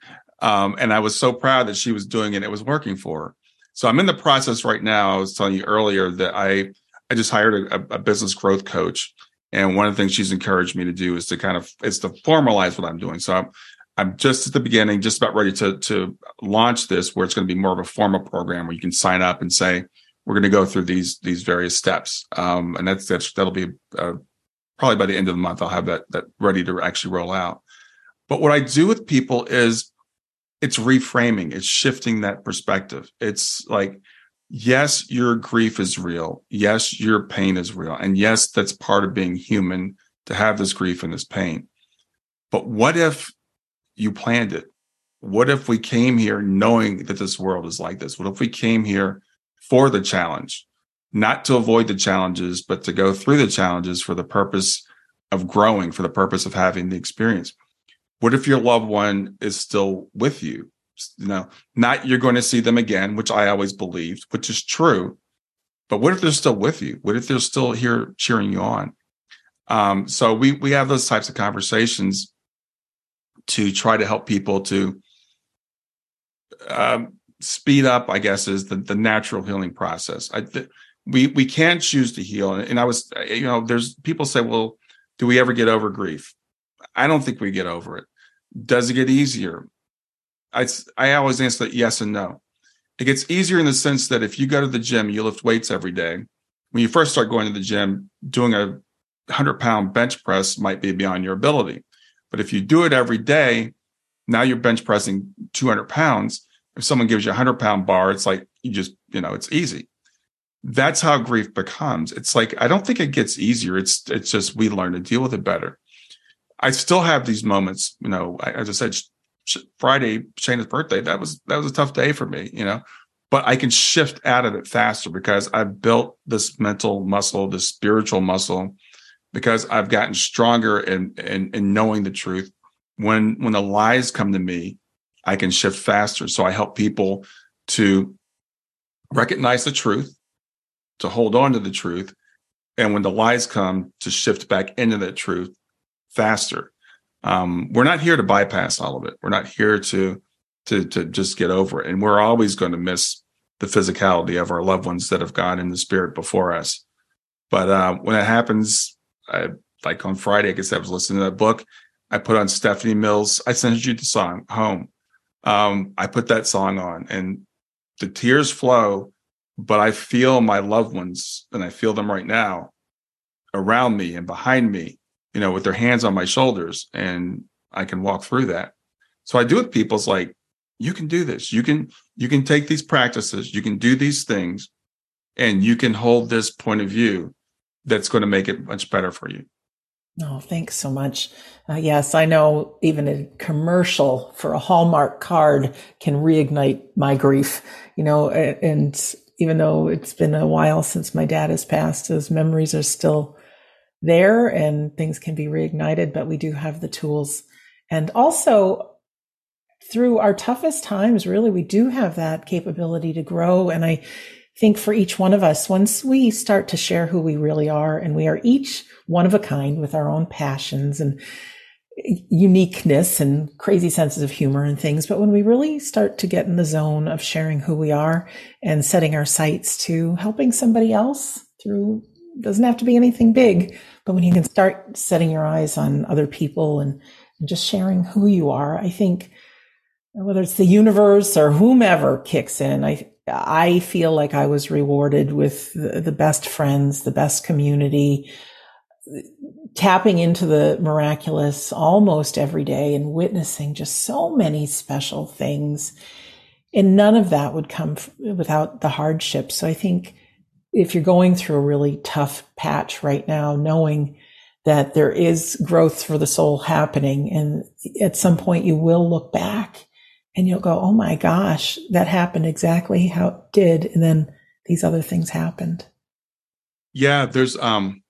Um, and I was so proud that she was doing it. It was working for her. So I'm in the process right now. I was telling you earlier that I, I just hired a, a business growth coach. And one of the things she's encouraged me to do is to kind of, is to formalize what I'm doing. So I'm, I'm just at the beginning, just about ready to, to launch this where it's going to be more of a formal program where you can sign up and say, we're going to go through these these various steps, um, and that's that's that'll be uh, probably by the end of the month. I'll have that that ready to actually roll out. But what I do with people is it's reframing, it's shifting that perspective. It's like, yes, your grief is real. Yes, your pain is real. And yes, that's part of being human to have this grief and this pain. But what if you planned it? What if we came here knowing that this world is like this? What if we came here for the challenge, not to avoid the challenges, but to go through the challenges for the purpose of growing, for the purpose of having the experience? What if your loved one is still with you? You know, not you're going to see them again, which I always believed, which is true. But what if they're still with you? What if they're still here cheering you on? Um, so we we have those types of conversations to try to help people to um, speed up, I guess, is the, the natural healing process. I, th- we we can choose to heal, and I was, uh, you know, there's people say, well, do we ever get over grief? I don't think we get over it. Does it get easier? I I always answer that yes and no. It gets easier in the sense that if you go to the gym, you lift weights every day. When you first start going to the gym, doing a hundred pound bench press might be beyond your ability. But if you do it every day, now you're bench pressing 200 pounds. If someone gives you a 100 pound bar, it's like you just, you know, it's easy. That's how grief becomes. It's like, I don't think it gets easier. It's, it's just we learn to deal with it better. I still have these moments, you know, as I said, Friday, Shana's birthday, that was, that was a tough day for me, you know, but I can shift out of it faster because I've built this mental muscle, this spiritual muscle, because I've gotten stronger in, in, in knowing the truth when when the lies come to me i can shift faster so i help people to recognize the truth to hold on to the truth. And when the lies come to shift back into that truth faster. Um, we're not here to bypass all of it. We're not here to to to just get over it. And we're always going to miss the physicality of our loved ones that have gone in the spirit before us. But uh, when it happens I, like on friday i guess i was listening to that book. I put on Stephanie Mills. I sent you the song home. Um, I put that song on and the tears flow, but I feel my loved ones and I feel them right now around me and behind me, you know, with their hands on my shoulders and I can walk through that. So I do with people. It's like, you can do this. You can, you can take these practices, you can do these things and you can hold this point of view that's going to make it much better for you. Oh, thanks so much. Uh, yes, I know even a commercial for a Hallmark card can reignite my grief, you know, and even though it's been a while since my dad has passed, those memories are still there and things can be reignited, but we do have the tools. And also through our toughest times, really, we do have that capability to grow. And I think for each one of us, once we start to share who we really are and we are each one of a kind with our own passions and uniqueness and crazy senses of humor and things. But when we really start to get in the zone of sharing who we are and setting our sights to helping somebody else through doesn't have to be anything big, but when you can start setting your eyes on other people and, and just sharing who you are, I think whether it's the universe or whomever kicks in, I I feel like I was rewarded with the, the best friends, the best community, tapping into the miraculous almost every day and witnessing just so many special things. And none of that would come without the hardship. So I think if you're going through a really tough patch right now, knowing that there is growth for the soul happening and at some point you will look back and you'll go, Oh my gosh, that happened exactly how it did. And then these other things happened. Yeah. There's, um,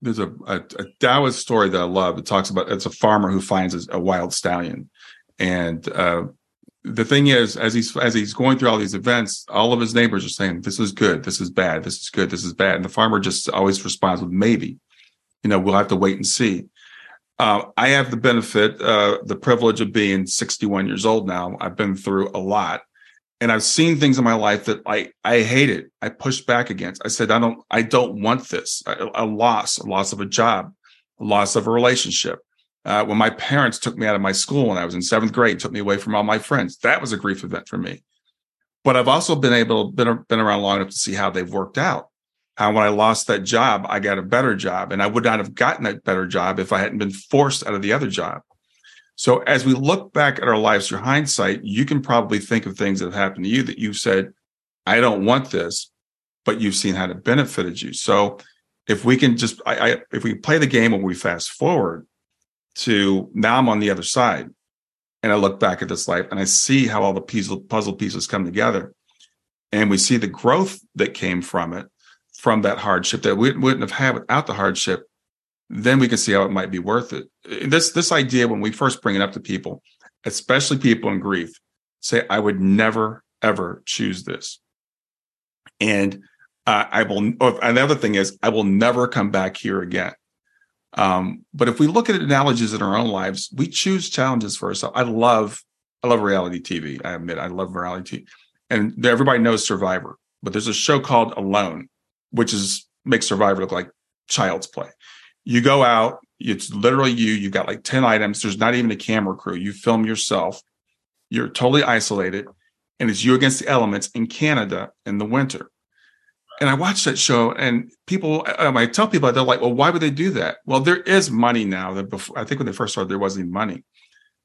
there's a, a, a Taoist story that I love. It talks about it's a farmer who finds a wild stallion, and uh, the thing is, as he's as he's going through all these events, all of his neighbors are saying, "This is good, this is bad, this is good, this is bad," and the farmer just always responds with maybe. You know, we'll have to wait and see. Uh, I have the benefit, uh, the privilege of being 61 years old now. I've been through a lot, and I've seen things in my life that I I hated. I pushed back against. I said, I don't I don't want this. A, a loss, a loss of a job, a loss of a relationship. Uh, when my parents took me out of my school when I was in seventh grade, took me away from all my friends. That was a grief event for me. but I've also been able been been around long enough to see how they've worked out. How when I lost that job, I got a better job, and I would not have gotten that better job if I hadn't been forced out of the other job. So as we look back at our lives through hindsight, you can probably think of things that have happened to you that you've said, "I don't want this," but you've seen how it benefited you. So if we can just, I, I if we play the game and we fast forward to now, I'm on the other side and I look back at this life and I see how all the puzzle pieces come together. And we see the growth that came from it, from that hardship that we wouldn't have had without the hardship. Then we can see how it might be worth it. This this idea when we first bring it up to people, especially people in grief, say, "I would never ever choose this," and uh, I will. Another thing is, I will never come back here again. Um, but if we look at analogies in our own lives, we choose challenges for ourselves. I love, I love reality TV. I admit, I love reality and everybody knows Survivor. But there's a show called Alone, which is makes Survivor look like child's play. You go out, it's literally you. You've got like ten items. There's not even a camera crew. You film yourself. You're totally isolated, and it's you against the elements in Canada in the winter and I watched that show, and people, um, I tell people, they're like, "Well, why would they do that?" Well, there is money now. That before, I think when they first started, there wasn't money,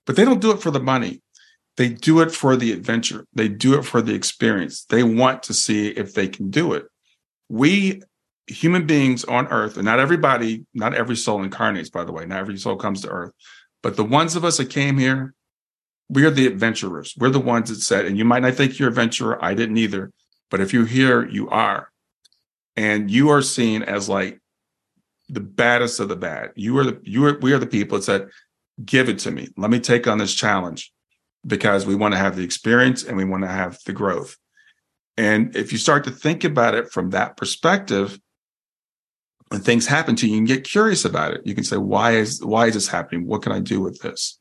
but they don't do it for the money. They do it for the adventure. They do it for the experience. They want to see if they can do it. We human beings on Earth, and not everybody, not every soul incarnates, by the way. Not every soul comes to Earth, but the ones of us that came here, we are the adventurers. We're the ones that said, and you might not think you're an adventurer. I didn't either. But if you're here, you are and you are seen as like the baddest of the bad. You are the you are we are the people that said, give it to me. Let me take on this challenge because we want to have the experience and we want to have the growth. And if you start to think about it from that perspective, when things happen to you, you can get curious about it. You can say, why is why is this happening? What can I do with this?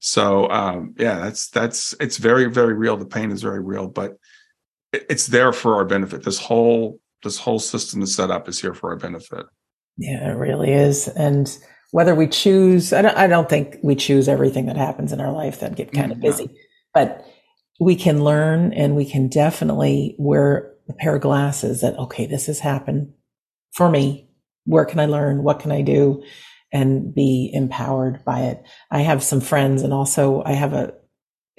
So um, yeah, that's that's it's very, very real. The pain is very real, but it's there for our benefit. This whole this whole system is set up is here for our benefit. Yeah, it really is. And whether we choose, I don't, I don't think we choose everything that happens in our life that get kind of mm-hmm. busy, but we can learn and we can definitely wear a pair of glasses that, okay, this has happened for me. Where can I learn? What can I do? And be empowered by it. I have some friends and also I have a,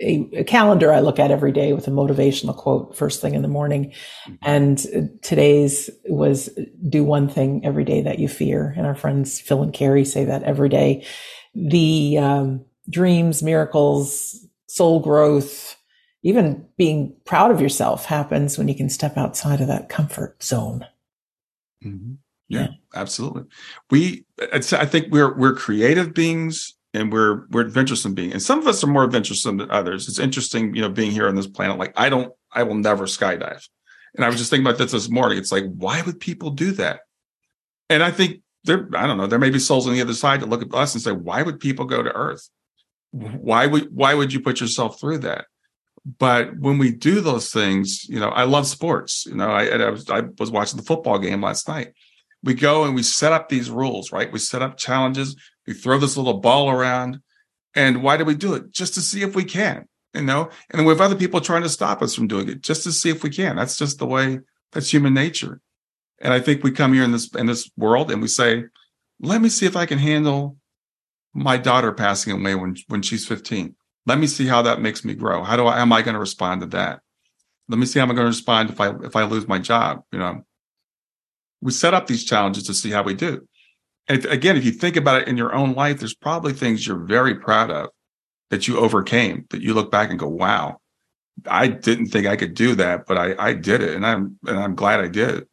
a, a, calendar I look at every day with a motivational quote first thing in the morning. Mm-hmm. And today's was do one thing every day that you fear. And our friends Phil and Carrie say that every day. The um, dreams, miracles, soul growth, even being proud of yourself happens when you can step outside of that comfort zone. Mm-hmm. Yeah, absolutely. We, I think we're we're creative beings and we're we're adventuresome beings, and some of us are more adventuresome than others. It's interesting you know being here on this planet like i don't i will never skydive. And i was just thinking about this this morning. It's like why would people do that? And i think there i don't know there may be souls on the other side that look at us and say why would people go to earth? Why would why would you put yourself through that? But when we do those things you know i love sports. You know i, I was i was watching the football game last night we go and we set up these rules right we set up challenges we throw this little ball around. And why do we do it? Just to see if we can, you know? And we have other people trying to stop us from doing it just to see if we can. That's just the way that's human nature. And I think we come here in this in this world and we say, let me see if I can handle my daughter passing away when when she's 15. Let me see how that makes me grow. How do I am I going to respond to that? Let me see how I'm going to respond if I if I lose my job. You know, we set up these challenges to see how we do. And again, if you think about it in your own life, there's probably things you're very proud of that you overcame, that you look back and go, wow, I didn't think I could do that, but I, I did it. And I'm, and I'm glad I did.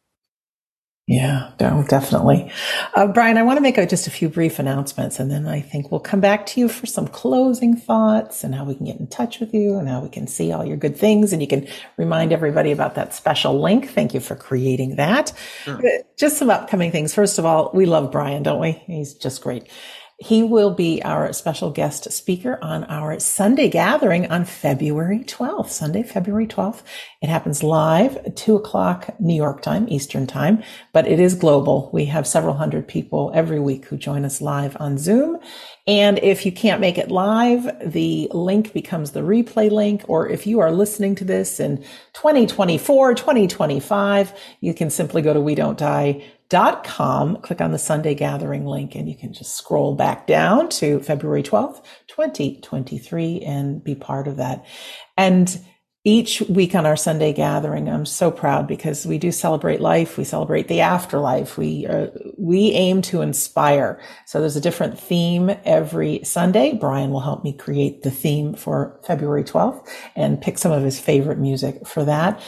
Yeah, no, definitely. Uh, Brian, I want to make a, just a few brief announcements and then I think we'll come back to you for some closing thoughts and how we can get in touch with you and how we can see all your good things. And you can remind everybody about that special link. Thank you for creating that. Sure. Uh, just some upcoming things. First of all, we love Brian, don't we? He's just great. He will be our special guest speaker on our Sunday gathering on February 12th, Sunday, February 12th. It happens live, two o'clock New York time, Eastern time, but it is global. We have several hundred people every week who join us live on Zoom. And if you can't make it live, the link becomes the replay link. Or if you are listening to this in 2024, 2025, you can simply go to we don't die dot com, click on the Sunday gathering link and you can just scroll back down to February 12th, 2023 and be part of that. And each week on our Sunday gathering, I'm so proud because we do celebrate life. We celebrate the afterlife. We, uh, we aim to inspire. So there's a different theme every Sunday. Brian will help me create the theme for February 12th and pick some of his favorite music for that.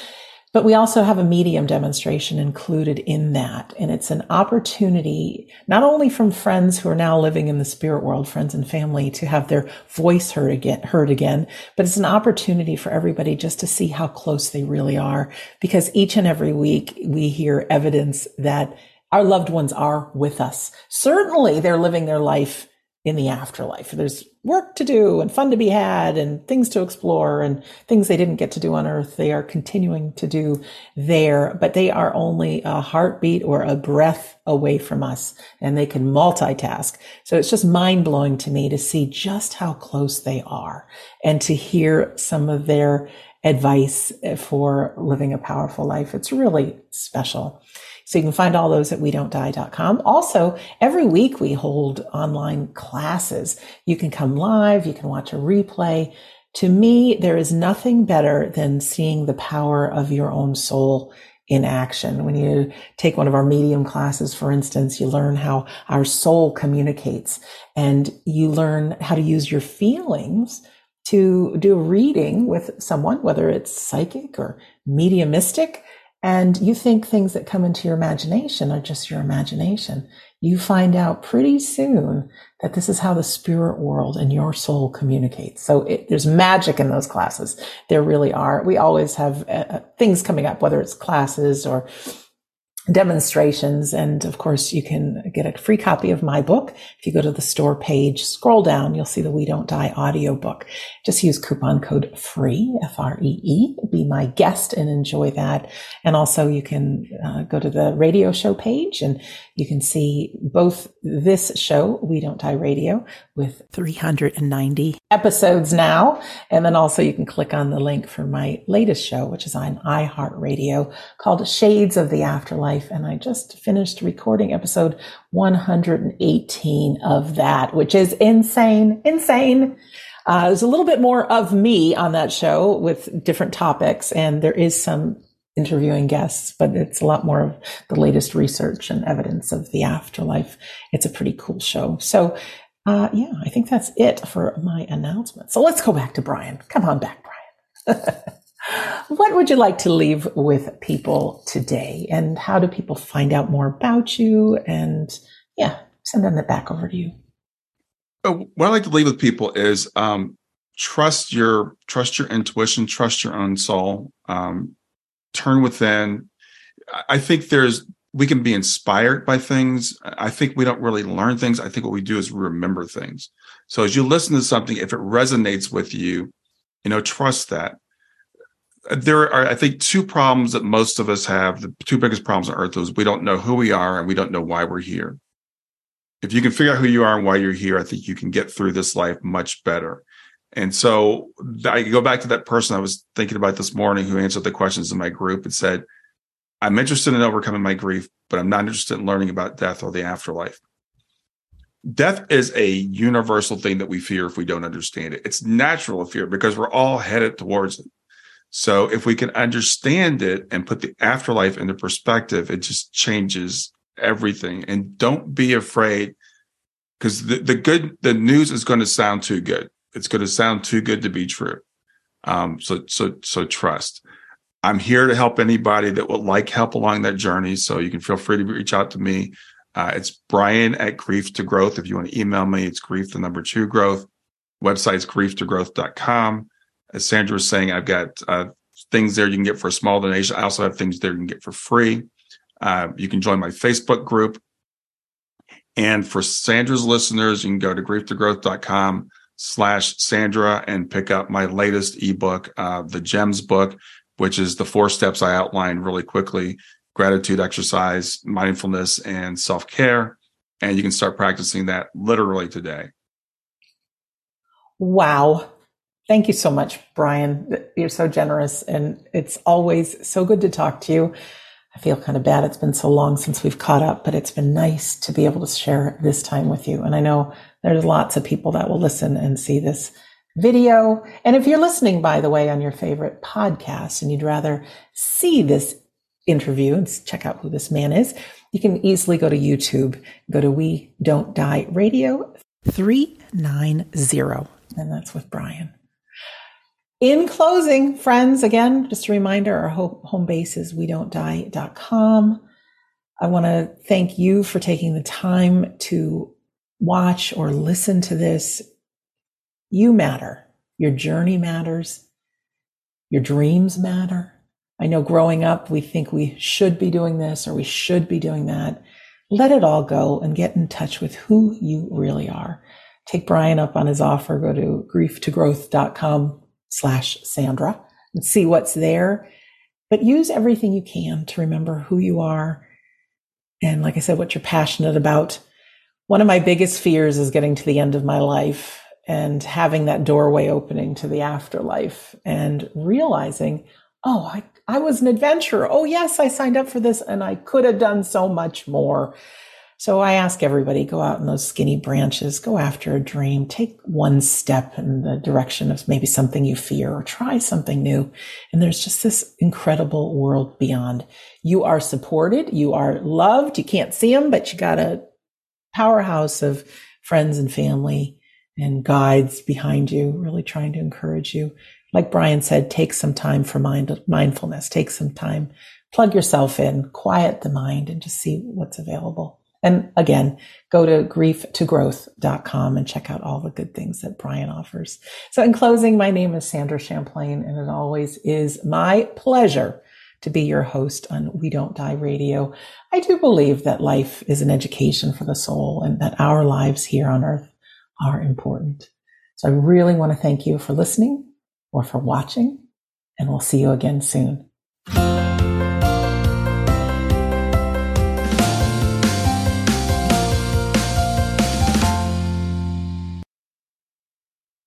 But we also have a medium demonstration included in that. And it's an opportunity, not only from friends who are now living in the spirit world, friends and family to have their voice heard again, heard again, but it's an opportunity for everybody just to see how close they really are. Because each and every week we hear evidence that our loved ones are with us. Certainly they're living their life in the afterlife. There's work to do and fun to be had and things to explore and things they didn't get to do on earth. They are continuing to do there, but they are only a heartbeat or a breath away from us and they can multitask. So it's just mind blowing to me to see just how close they are and to hear some of their advice for living a powerful life. It's really special. So you can find all those at we don't die.com. Also, every week we hold online classes. You can come live. You can watch a replay. To me, there is nothing better than seeing the power of your own soul in action. When you take one of our medium classes, for instance, you learn how our soul communicates and you learn how to use your feelings to do a reading with someone, whether it's psychic or mediumistic, and you think things that come into your imagination are just your imagination. You find out pretty soon that this is how the spirit world and your soul communicates. So it, there's magic in those classes. There really are. We always have uh, uh things coming up, whether it's classes or demonstrations. And of course, you can get a free copy of my book. If you go to the store page, scroll down, you'll see the We Don't Die audio book. Just use coupon code FREE, F-R-E-E, be my guest and enjoy that. And also you can uh, go to the radio show page and you can see both this show, We Don't Die Radio, with 390 episodes now. And then also you can click on the link for my latest show, which is on iHeartRadio called Shades of the Afterlife. And I just finished recording episode 118 of that, which is insane, insane. Uh, there's a little bit more of me on that show with different topics, and there is some interviewing guests, but it's a lot more of the latest research and evidence of the afterlife. It's a pretty cool show. So, uh, yeah, I think that's it for my announcement. So let's go back to Brian. Come on back, Brian. what would you like to leave with people today? And how do people find out more about you? And yeah, send them it back over to you. Oh, what I like to leave with people is um, trust your trust your intuition, trust your own soul. Um, turn within. I think there's we can be inspired by things. I think we don't really learn things. I think what we do is remember things. So as you listen to something, if it resonates with you, you know, trust that. There are, I think, two problems that most of us have. The two biggest problems on earth is we don't know who we are and we don't know why we're here. If you can figure out who you are and why you're here, I think you can get through this life much better. And so I go back to that person I was thinking about this morning who answered the questions in my group and said, I'm interested in overcoming my grief, but I'm not interested in learning about death or the afterlife. Death is a universal thing that we fear if we don't understand it. It's natural to fear because we're all headed towards it. So if we can understand it and put the afterlife into perspective, it just changes everything. And don't be afraid because the, the good, the news is going to sound too good it's going to sound too good to be true. Um, so, so, so trust. I'm here to help anybody that would like help along that journey. So you can feel free to reach out to me. Uh, it's Brian at Grief to Growth. If you want to email me, it's grief the number two growth. Website's grief to growth.com. As Sandra was saying, I've got uh, things there you can get for a small donation. I also have things there you can get for free. Uh, you can join my Facebook group. And for Sandra's listeners, you can go to grief2growth.com slash Sandra and pick up my latest ebook, uh, the GEMS book, which is the four steps I outlined really quickly gratitude, exercise, mindfulness, and self care. And you can start practicing that literally today. Wow. Thank you so much, Brian. You're so generous, and it's always so good to talk to you. I feel kind of bad. It's been so long since we've caught up, but it's been nice to be able to share this time with you. And I know there's lots of people that will listen and see this video. And if you're listening, by the way, on your favorite podcast and you'd rather see this interview and check out who this man is, you can easily go to YouTube, go to We Don't Die Radio 390. And that's with Brian. In closing, friends, again, just a reminder, our home base is we don't die.com. I want to thank you for taking the time to watch or listen to this. You matter. Your journey matters. Your dreams matter. I know growing up, we think we should be doing this or we should be doing that. Let it all go and get in touch with who you really are. Take Brian up on his offer. Go to grief2growth.com slash Sandra and see what's there. But use everything you can to remember who you are. And like I said, what you're passionate about. One of my biggest fears is getting to the end of my life and having that doorway opening to the afterlife and realizing, oh, I I was an adventurer. Oh, yes, I signed up for this and I could have done so much more. So I ask everybody go out in those skinny branches, go after a dream, take one step in the direction of maybe something you fear or try something new. And there's just this incredible world beyond. You are supported. You are loved. You can't see them, but you got a powerhouse of friends and family and guides behind you, really trying to encourage you like Brian said, take some time for mind, mindfulness, take some time, plug yourself in, quiet the mind and just see what's available. And again, go to grief2growth.com and check out all the good things that Brian offers. So in closing, my name is Sandra Champlain and it always is my pleasure to be your host on We Don't Die Radio. I do believe that life is an education for the soul and that our lives here on earth are important. So I really want to thank you for listening or for watching, and we'll see you again soon.